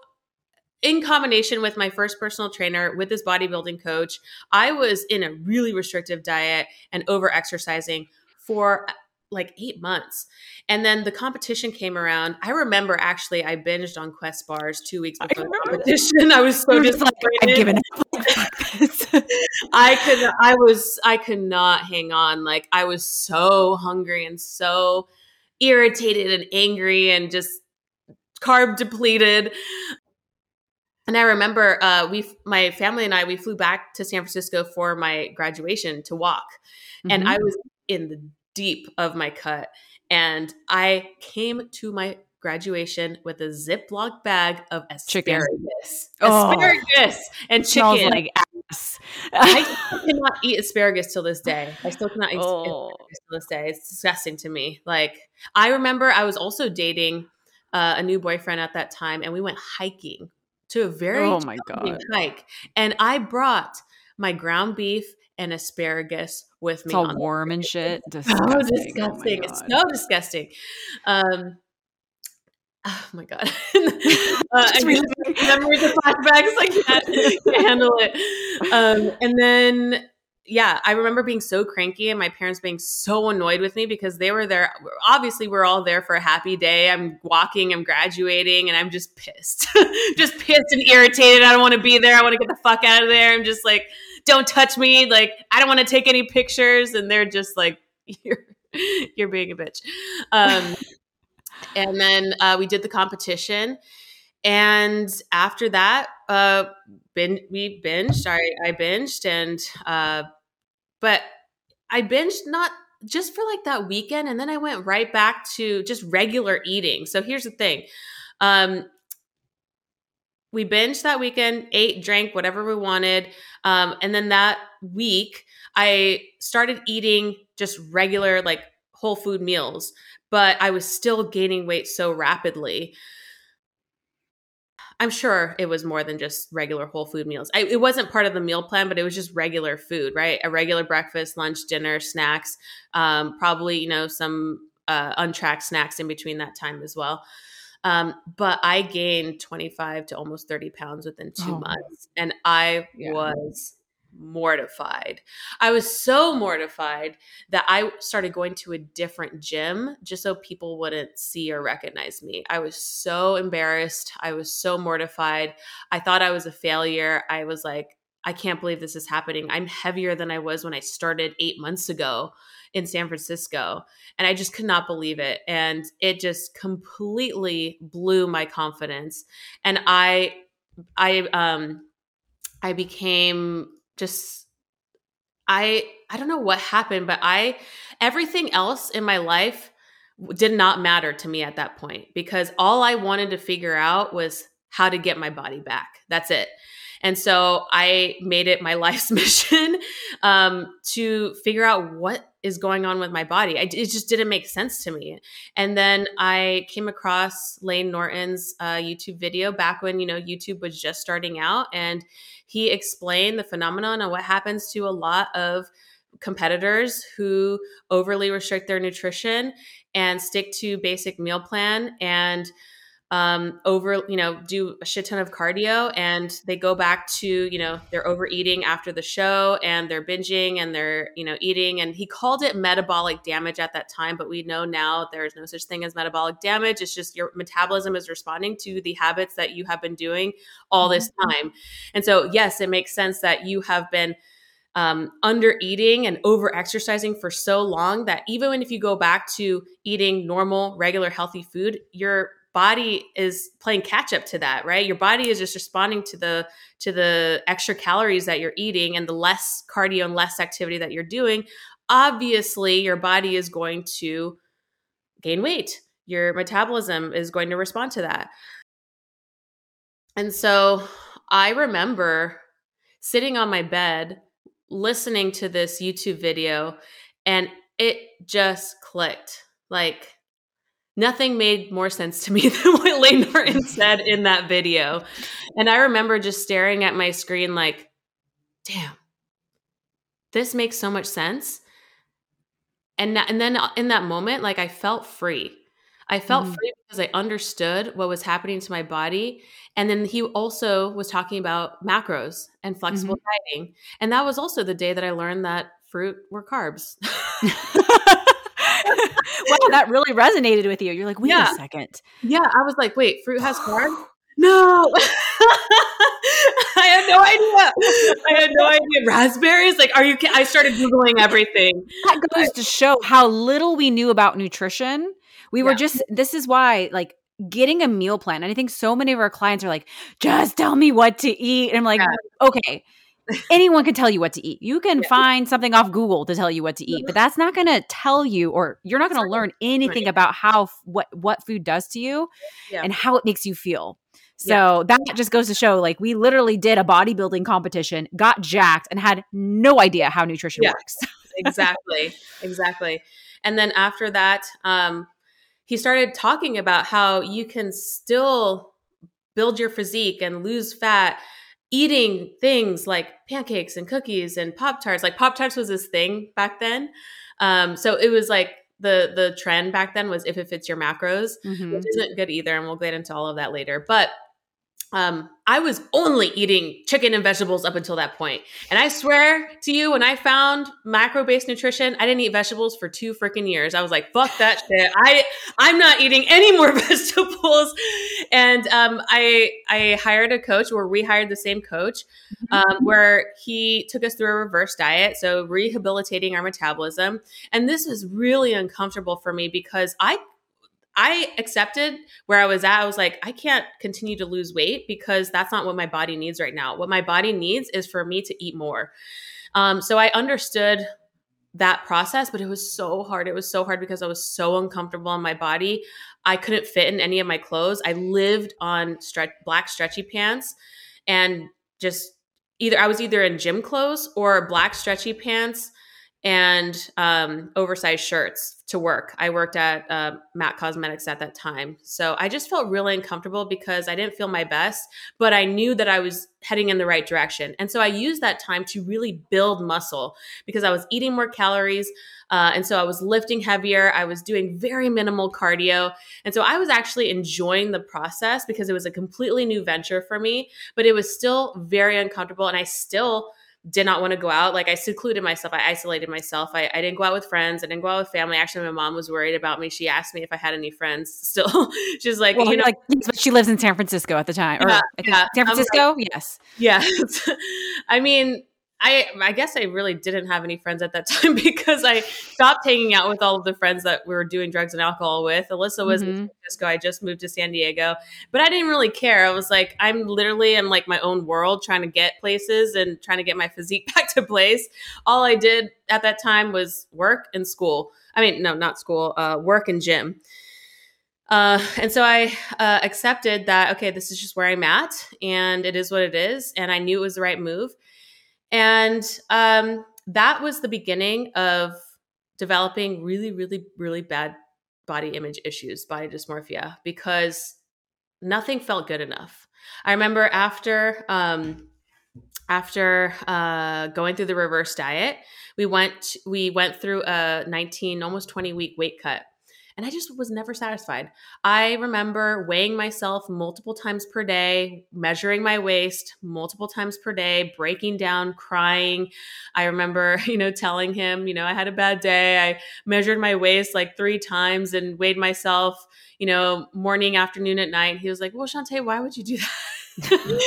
in combination with my first personal trainer, with this bodybuilding coach, I was in a really restrictive diet and over exercising for like eight months. And then the competition came around. I remember actually I binged on Quest bars two weeks before the competition. (laughs) I was so just like I've given up. (laughs) I could I was I could not hang on. Like I was so hungry and so irritated and angry and just carb depleted. And I remember uh, we, my family and I, we flew back to San Francisco for my graduation to walk, mm-hmm. and I was in the deep of my cut. And I came to my graduation with a Ziploc bag of asparagus. Chicken. Asparagus oh, and chicken. like ass. I (laughs) cannot eat asparagus till this day. I still cannot eat Oh. asparagus till this day. It's disgusting to me. Like I remember I was also dating uh, a new boyfriend at that time, and we went hiking to a very Oh my God. hike, and I brought my ground beef and asparagus with me. It's all warm and shit. (laughs) so Disgusting. Oh disgusting. it's so disgusting. Um, oh my god. (laughs) uh, Just I mean, memories of flashbacks. I can't, can't handle it. Um, and then yeah, I remember being so cranky and my parents being so annoyed with me because they were there. Obviously, we're all there for a happy day. I'm walking, I'm graduating, and I'm just pissed. (laughs) just pissed and irritated. I don't want to be there. I want to get the fuck out of there. I'm just like, don't touch me. Like, I don't want to take any pictures. And they're just like, (laughs) you're you're being a bitch. Um, (laughs) and then uh, we did the competition. And after that, uh, bin- we binged. I, I binged, and uh, but I binged not just for like that weekend, and then I went right back to just regular eating. So here's the thing. Um, we binged that weekend, ate, drank whatever we wanted. Um, and then that week, I started eating just regular, like whole food meals, but I was still gaining weight so rapidly. I'm sure it was more than just regular whole food meals. I, it wasn't part of the meal plan, but it was just regular food, right? A regular breakfast, lunch, dinner, snacks, um, probably, you know, some uh, untracked snacks in between that time as well. Um, but I gained 25 to almost 30 pounds within two Oh. months. And I Yeah. was mortified. I was so mortified that I started going to a different gym just so people wouldn't see or recognize me. I was so embarrassed. I was so mortified. I thought I was a failure. I was like, I can't believe this is happening. I'm heavier than I was when I started eight months ago in San Francisco. And I just could not believe it. And it just completely blew my confidence. And I, I, um, I became just I I don't know what happened, but I everything else in my life did not matter to me at that point because all I wanted to figure out was how to get my body back. That's it. And so I made it my (laughs) life's mission um, to figure out what is going on with my body. I, it just didn't make sense to me. And then I came across Lane Norton's uh, YouTube video back when you know YouTube was just starting out, and he explained the phenomenon and what happens to a lot of competitors who overly restrict their nutrition and stick to basic meal plan and um, over, you know, do a shit ton of cardio and they go back to, you know, they're overeating after the show and they're binging and they're, you know, eating. And he called it metabolic damage at that time, but we know now there's no such thing as metabolic damage. It's just your metabolism is responding to the habits that you have been doing all this time. And so, yes, it makes sense that you have been um, under eating and over exercising for so long that even when if you go back to eating normal, regular, healthy food, your body is playing catch up to that right? Your body is just responding to the to the extra calories that you're eating and the less cardio and less activity that you're doing. Obviously your body is going to gain weight. Your metabolism is going to respond to that. And so i remember sitting on my bed listening to this youtube video and it just clicked. Like nothing made more sense to me (laughs) than what Lane Norton said in that video. And I remember just staring at my screen like, damn, this makes so much sense. And, and then in that moment, like I felt free. I felt Mhm. free because I understood what was happening to my body. And then he also was talking about macros and flexible dieting. And that was also the day that I learned that fruit were carbs. (laughs) (laughs) (laughs) wow, that really resonated with you. You're like, wait Yeah. a second. Yeah, I was like, wait, fruit has carbs? (gasps) No. (laughs) I had no idea. I had no idea. Raspberries? Like, are you I started Googling everything. That goes to show how little we knew about nutrition. We were just, this is why, like, getting a meal plan. And I think so many of our clients are like, just tell me what to eat. And I'm like, okay, anyone can tell you what to eat. You can Yeah. find something off Google to tell you what to eat, but that's not going to tell you, or you're not going to learn anything about how, what, what food does to you Yeah. and how it makes you feel. So that just goes to show like we literally did a bodybuilding competition, got jacked, and had no idea how nutrition Yeah. works. exactly exactly and then after that um he started talking about how you can still build your physique and lose fat eating things like pancakes and cookies and pop tarts like pop tarts was this thing back then um so it was like the the trend back then was if it fits your macros Mhm. which isn't good either and we'll get into all of that later but um i was only eating chicken and vegetables up until that point. And i swear to you when i found macro based nutrition i didn't eat vegetables for two freaking years. I was like fuck that (laughs) shit. I i'm not eating any more (laughs) vegetables. And um i i hired a coach or we hired the same coach um, where he took us through a reverse diet so rehabilitating our metabolism. And this was really uncomfortable for me because i I accepted where I was at. I was like, I can't continue to lose weight because that's not what my body needs right now. What my body needs is for me to eat more. Um, so I understood that process, but it was so hard. It was so hard because I was so uncomfortable in my body. I couldn't fit in any of my clothes. I lived on stretch, black stretchy pants and just either I was either in gym clothes or black stretchy pants and um, oversized shirts to work. I worked at uh, MAC Cosmetics at that time. So I just felt really uncomfortable because I didn't feel my best, but I knew that I was heading in the right direction. And so I used that time to really build muscle because I was eating more calories. Uh, and so I was lifting heavier. I was doing very minimal cardio. And so I was actually enjoying the process because it was a completely new venture for me, but it was still very uncomfortable. And I still did not want to go out. Like I secluded myself. I isolated myself. I, I didn't go out with friends. I didn't go out with family. Actually, my mom was worried about me. She asked me if I had any friends (laughs) still. She's like, Well, you know, like, yes, but she lives in San Francisco at the time. Or Yeah, I think yeah. San I'm like- Francisco? yes. yeah. (laughs) I mean, I I guess I really didn't have any friends at that (laughs) time because I stopped hanging out with all of the friends that we were doing drugs and alcohol with. Alyssa was in Mhm. San Francisco. I just moved to San Diego, but I didn't really care. I was like, I'm literally in like my own world, trying to get places and trying to get my physique (laughs) back to place. All I did at that time was work and school. I mean, no, not school. Uh, work and gym. Uh, and so I uh, accepted that, okay, this is just where I'm at and it is what it is. And I knew it was the right move. And um, that was the beginning of developing really, really, really bad body image issues, body dysmorphia, because nothing felt good enough. I remember after um, after uh, going through the reverse diet, we went we went through a 19 almost 20 week weight cut and i just was never satisfied. I remember weighing myself multiple times per day measuring my waist multiple times per day breaking down crying. I remember (laughs) you know telling him you know i had a bad day. I measured my waist like three times and weighed myself you know morning afternoon at night. He was like well Chauntae why would you do (laughs) that (laughs)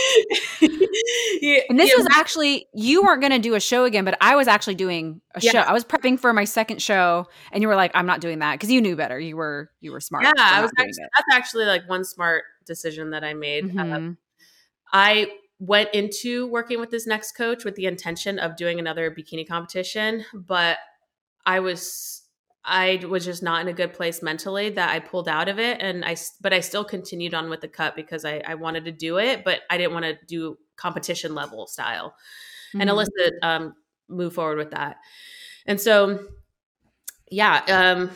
Yeah, And this yeah, was actually you weren't going to do a show again, but I was actually doing a Yeah. show. I was prepping for my second show, and you were like, "I'm not doing that" because you knew better. You were you were smart. yeah i was actually, that's actually like one smart decision that i made Uh, Mhm. I went into working with this next coach with the intention of doing another bikini competition, but I was I was just not in a good place mentally that I pulled out of it and I but I still continued on with the cut because I, I wanted to do it, but I didn't want to do competition level style. And Mhm. Alyssa um moved forward with that. And so yeah, um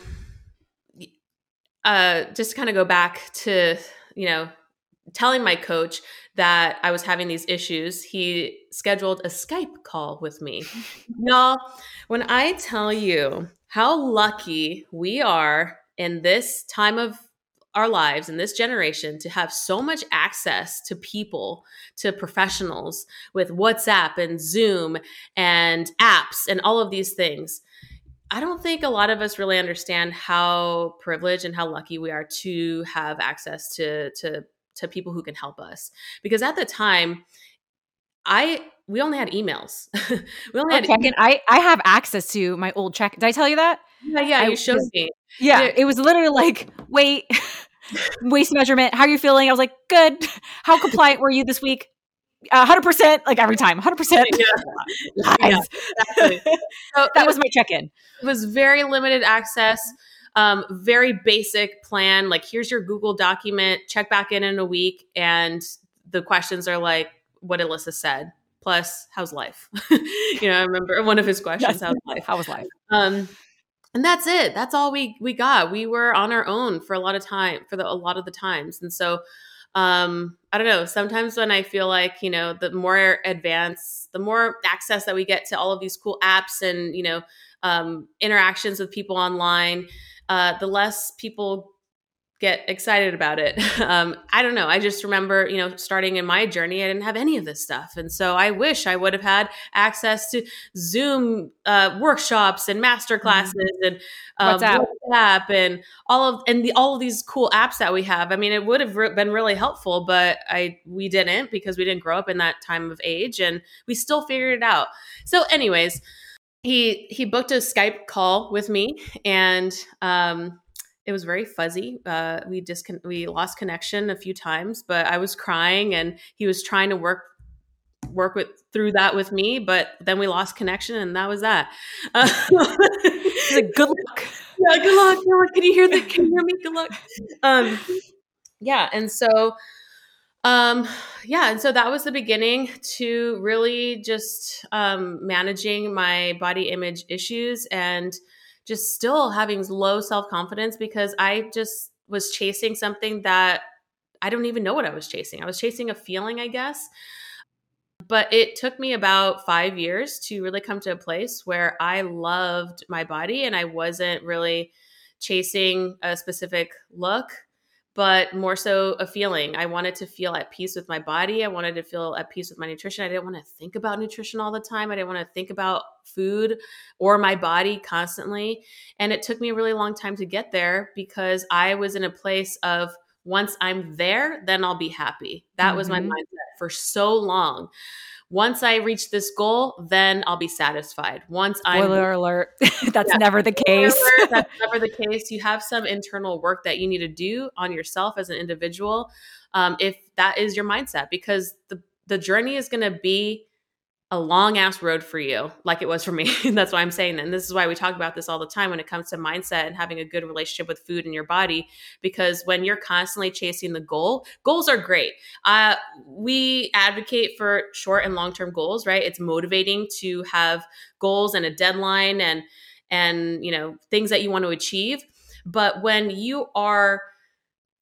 uh just to kind of go back to, you know, telling my coach that I was having these issues, he scheduled a Skype call with me. (laughs) Y'all, when I tell you how lucky we are in this time of our lives in this generation to have so much access to people, to professionals with WhatsApp and Zoom and apps and all of these things. I don't think a lot of us really understand how privileged and how lucky we are to have access to to to people who can help us. Because at the time, I we only had emails. (laughs) we only Oh, had check-in. I I have access to my old check. Did I tell you that? yeah, yeah. I You showed was- me. Yeah, Yeah. it was literally like weight, (laughs) waist measurement. How are you feeling? I was like, good. (laughs) How compliant were you this week? hundred percent. Like every time, hundred percent. Yeah. Exactly. So that was my check-in. it was very limited access. Um, very basic plan. Like, here's your Google document. Check back in in a week, and the questions are like what Alyssa said. Plus, how's life? (laughs) you know, I remember one of his questions. Yes. How's life? How was life? Um, and that's it. That's all we we got. We were on our own for a lot of time, for the, a lot of the times, and so um, I don't know. Sometimes when I feel like you know, the more advanced, the more access that we get to all of these cool apps and you know, um, interactions with people online, uh, the less people get excited about it. (laughs) Um, I don't know. I just remember, you know, starting in my journey, I didn't have any of this stuff. And so I wish I would have had access to Zoom uh, workshops and master classes mm-hmm. and um, WhatsApp. WhatsApp and all of and the, all of these cool apps that we have. I mean, it would have re- been really helpful, but I we didn't because we didn't grow up in that time of age, and we still figured it out. So, anyways, he he booked a Skype call with me, and um, it was very fuzzy. Uh, we just we lost connection a few times, but I was crying, and he was trying to work work with through that with me. But then we lost connection, and that was that. (laughs) Uh, like, good luck. (laughs) Yeah, good luck. Good luck. Can you hear that? Can you hear me? Good luck. (laughs) Um, yeah, and so um yeah and so that was the beginning to really just um managing my body image issues and just still having low self confidence because I just was chasing something that I don't even know what I was chasing. I was chasing a feeling, I guess. But it took me about five years to really come to a place where I loved my body and I wasn't really chasing a specific look but more so a feeling. I wanted to feel at peace with my body. I wanted to feel at peace with my nutrition. I didn't want to think about nutrition all the time. I didn't want to think about food or my body constantly. And it took me a really long time to get there because I was in a place of once I'm there, then I'll be happy. That mm-hmm. was my mm-hmm. mindset for so long once I reach this goal, then I'll be satisfied. Once I spoiler alert, (laughs) that's yeah, never the case. Alert, that's (laughs) never the case. You have some internal work that you need to do on yourself as an individual, um, if that is your mindset, because the the journey is going to be a long ass road for you, like it was for me. (laughs) That's why I'm saying that. And this is why we talk about this all the time when it comes to mindset and having a good relationship with food and your body. Because when you're constantly chasing the goal, goals are great. Uh, we advocate for short and long term goals, right? It's motivating to have goals and a deadline and and you know things that you want to achieve. But when you are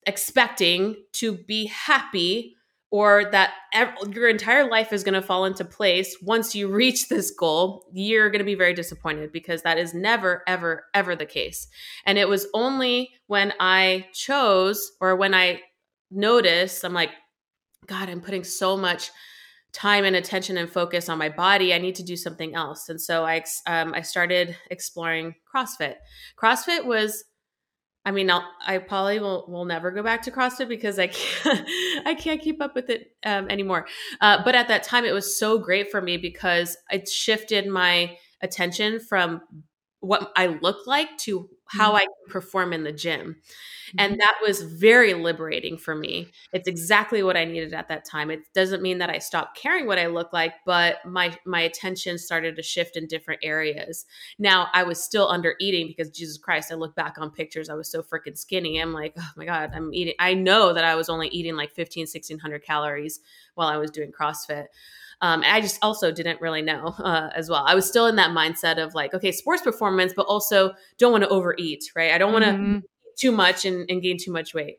expecting to be happy or that ev- your entire life is going to fall into place once you reach this goal, you're going to be very disappointed because that is never, ever, ever the case. And it was only when I chose or when I noticed, I'm like, God, I'm putting so much time and attention and focus on my body. I need to do something else. And so I, um, I started exploring CrossFit. CrossFit was I mean, I'll, I probably will will never go back to CrossFit because I can't (laughs) I can't keep up with it um, anymore. Uh, but at that time, it was so great for me because it shifted my attention from what I look like to how mm-hmm. I perform in the gym. And mm-hmm. that was very liberating for me. It's exactly what I needed at that time. It doesn't mean that I stopped caring what I look like, but my my attention started to shift in different areas. Now, I was still under eating because Jesus Christ, I look back on pictures, I was so freaking skinny. I'm like, "Oh my god, I'm eating I know that I was only eating like 15 1600 calories while I was doing CrossFit. Um, I just also didn't really know uh, as well. I was still in that mindset of like, okay, sports performance, but also don't want to overeat, right? I don't want to mm-hmm. too much and, and, gain too much weight.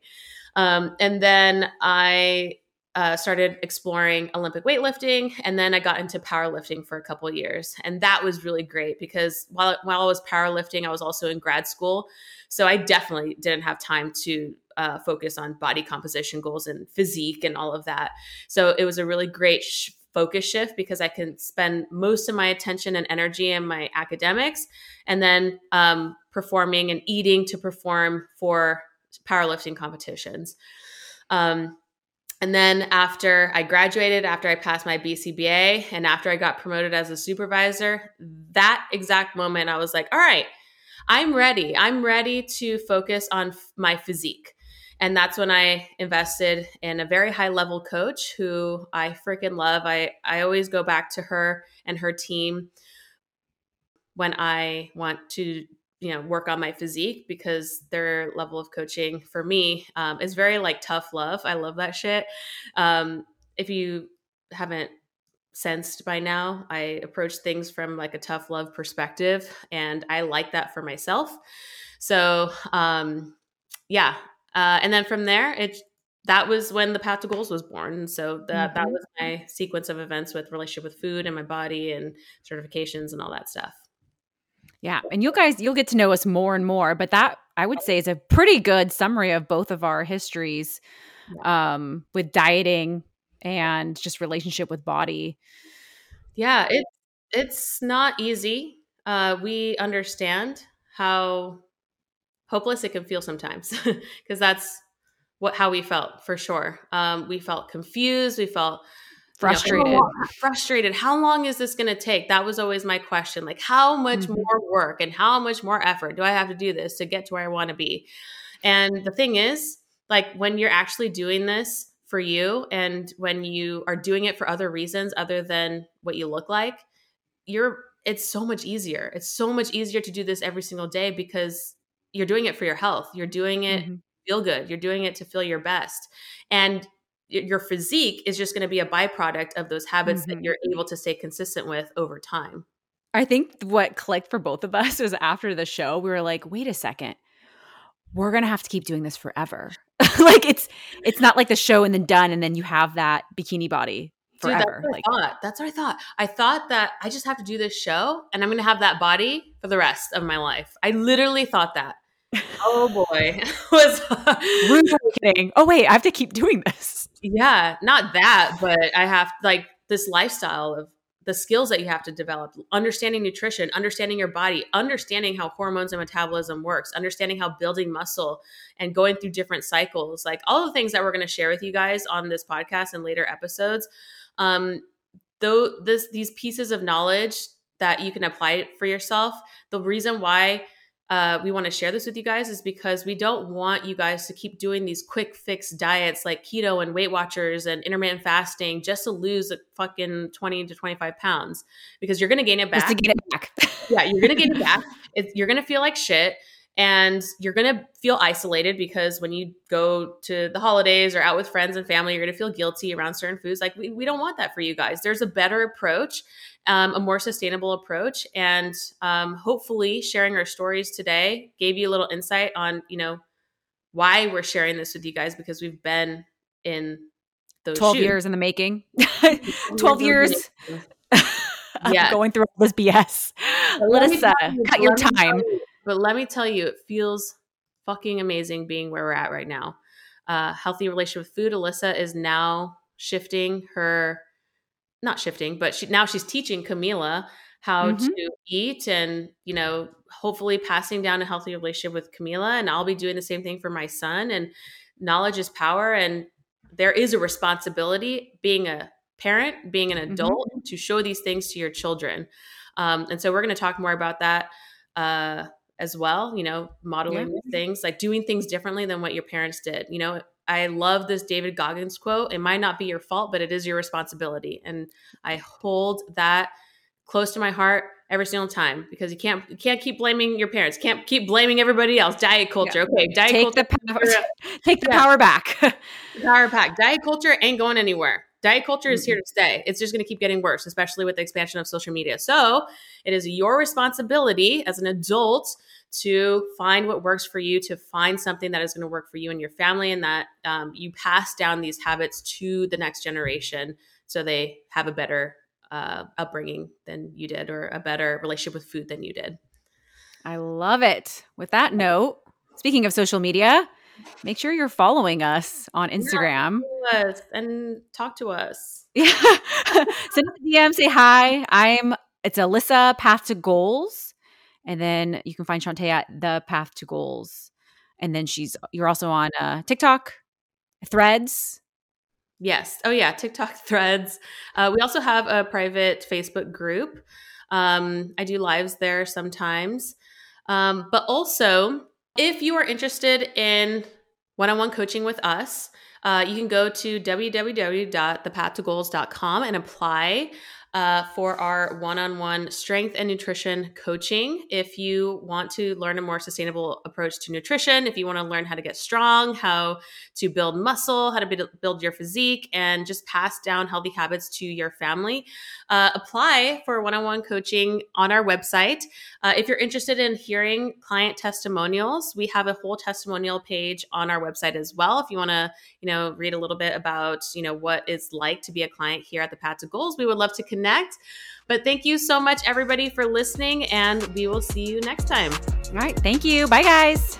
Um, and then I uh, started exploring Olympic weightlifting, and then I got into powerlifting for a couple years, and that was really great because while while I was powerlifting, I was also in grad school, so I definitely didn't have time to uh, focus on body composition goals and physique and all of that. So it was a really great sh- focus shift because I can spend most of my attention and energy in my academics and then um, performing and eating to perform for powerlifting competitions. Um, and then after I graduated, after I passed my BCBA, and after I got promoted as a supervisor, that exact moment I was like, all right, I'm ready. I'm ready to focus on f- my physique. And that's when I invested in a very high level coach who I freaking love. I, I always go back to her and her team when I want to you know work on my physique because their level of coaching for me um, is very like tough love. I love that shit. Um, if you haven't sensed by now i approach things from like a tough love perspective and i like that for myself. So um yeah uh, and then from there it that was when the path to goals was born and so that mm-hmm. that was my sequence of events with relationship with food and my body and certifications and all that stuff yeah. And you guys, you'll get to know us more and more. But that I would say is a pretty good summary of both of our histories um, with dieting and just relationship with body. Yeah, it it's not easy. Uh, we understand how hopeless it can feel sometimes (laughs) because that's what how we felt for sure. Um, we felt confused. We felt frustrated you know, frustrated how long is this going to take that was always my question like how much mm-hmm. more work and how much more effort do i have to do this to get to where i want to be and the thing is like when you're actually doing this for you and when you are doing it for other reasons other than what you look like you're it's so much easier it's so much easier to do this every single day because you're doing it for your health you're doing it mm-hmm. feel good you're doing it to feel your best and your physique is just going to be a byproduct of those habits mm-hmm. that you're able to stay consistent with over time. I think what clicked for both of us (laughs) was after the show, we were like, wait a second, we're going to have to keep doing this forever. (laughs) like it's it's not like the show and then done and then you have that bikini body forever. Dude, that's, what like, I thought. that's what I thought. I thought that I just have to do this show and I'm going to have that body for the rest of my life. I literally thought that. Oh boy. (laughs) was rude awakening. Oh wait, I have to keep doing this. Yeah, not that, but I have like this lifestyle of the skills that you have to develop understanding nutrition understanding your body understanding how hormones and metabolism works understanding how building muscle and going through different cycles like all the things that we're going to share with you guys on this podcast and later episodes um though this these pieces of knowledge that you can apply for yourself the reason why uh, we want to share this with you guys is because we don't want you guys to keep doing these quick fix diets like keto and Weight Watchers and intermittent fasting just to lose a fucking 20 to 25 pounds because you're going to gain it back. Just to get it back. yeah, you're going to gain (laughs) it back. you're going to feel like shit and you're going to feel isolated because when you go to the holidays or out with friends and family, you're going to feel guilty around certain foods. Like, we, we don't want that for you guys. There's a better approach, um, a more sustainable approach. And um, hopefully, sharing our stories today gave you a little insight on, you know, why we're sharing this with you guys because we've been in those 12 shoes. years in the making, (laughs) 12 years. (laughs) yeah. (laughs) going through all this BS. Let, us uh, cut your time. But let me tell you, it feels fucking amazing being where we're at right now. Uh, healthy relationship with food. Alyssa is now shifting her, not shifting, but she now she's teaching Camila how mm-hmm. to eat and you know hopefully passing down a healthy relationship with Camila and I'll be doing the same thing for my son and knowledge is power and there is a responsibility being a parent being an mm-hmm. adult mm-hmm. to show these things to your children um, and so we're going to talk more about that uh, as well, you know, modeling yeah. things, like doing things differently than what your parents did. You know, I love this David Goggins quote. It might not be your fault, but it is your responsibility. And I hold that close to my heart every single time because you can't you can't keep blaming your parents. Can't keep blaming everybody else. Diet culture. Yeah. Okay, diet take culture. The power, (laughs) take the yeah. power back. (laughs) power back. Diet culture ain't going anywhere. Diet culture is here to stay. It's just going to keep getting worse, especially with the expansion of social media. So, it is your responsibility as an adult to find what works for you, to find something that is going to work for you and your family, and that um, you pass down these habits to the next generation so they have a better uh, upbringing than you did or a better relationship with food than you did. I love it. With that note, speaking of social media, make sure you're following us on Instagram. Yeah, and talk to us. Yeah. (laughs) Send a DM, say hi. I'm it's Alyssa Path to Goals. And then you can find Chauntae at the Path to Goals. And then she's you're also on uh, TikTok, Threads. Yes. Oh yeah, TikTok (laughs) Threads. Uh, we also have a private Facebook group. Um, I do lives there sometimes. Um, but also, if you are interested in one on one coaching with us, uh, you can go to www.thepathtogoals.com and apply. Uh, for our one on one strength and nutrition coaching. If you want to learn a more sustainable approach to nutrition, if you want to learn how to get strong, how to build muscle, how to build your physique, and just pass down healthy habits to your family, uh, apply for one on one coaching on our website. Uh, if you're interested in hearing client testimonials, we have a whole testimonial page on our website as well. If you want to, you know, read a little bit about, you know, what it's like to be a client here at the Path to Goals, we would love to connect connect. But thank you so much, everybody, for listening, and we will see you next time. All right. Thank you. Bye, guys.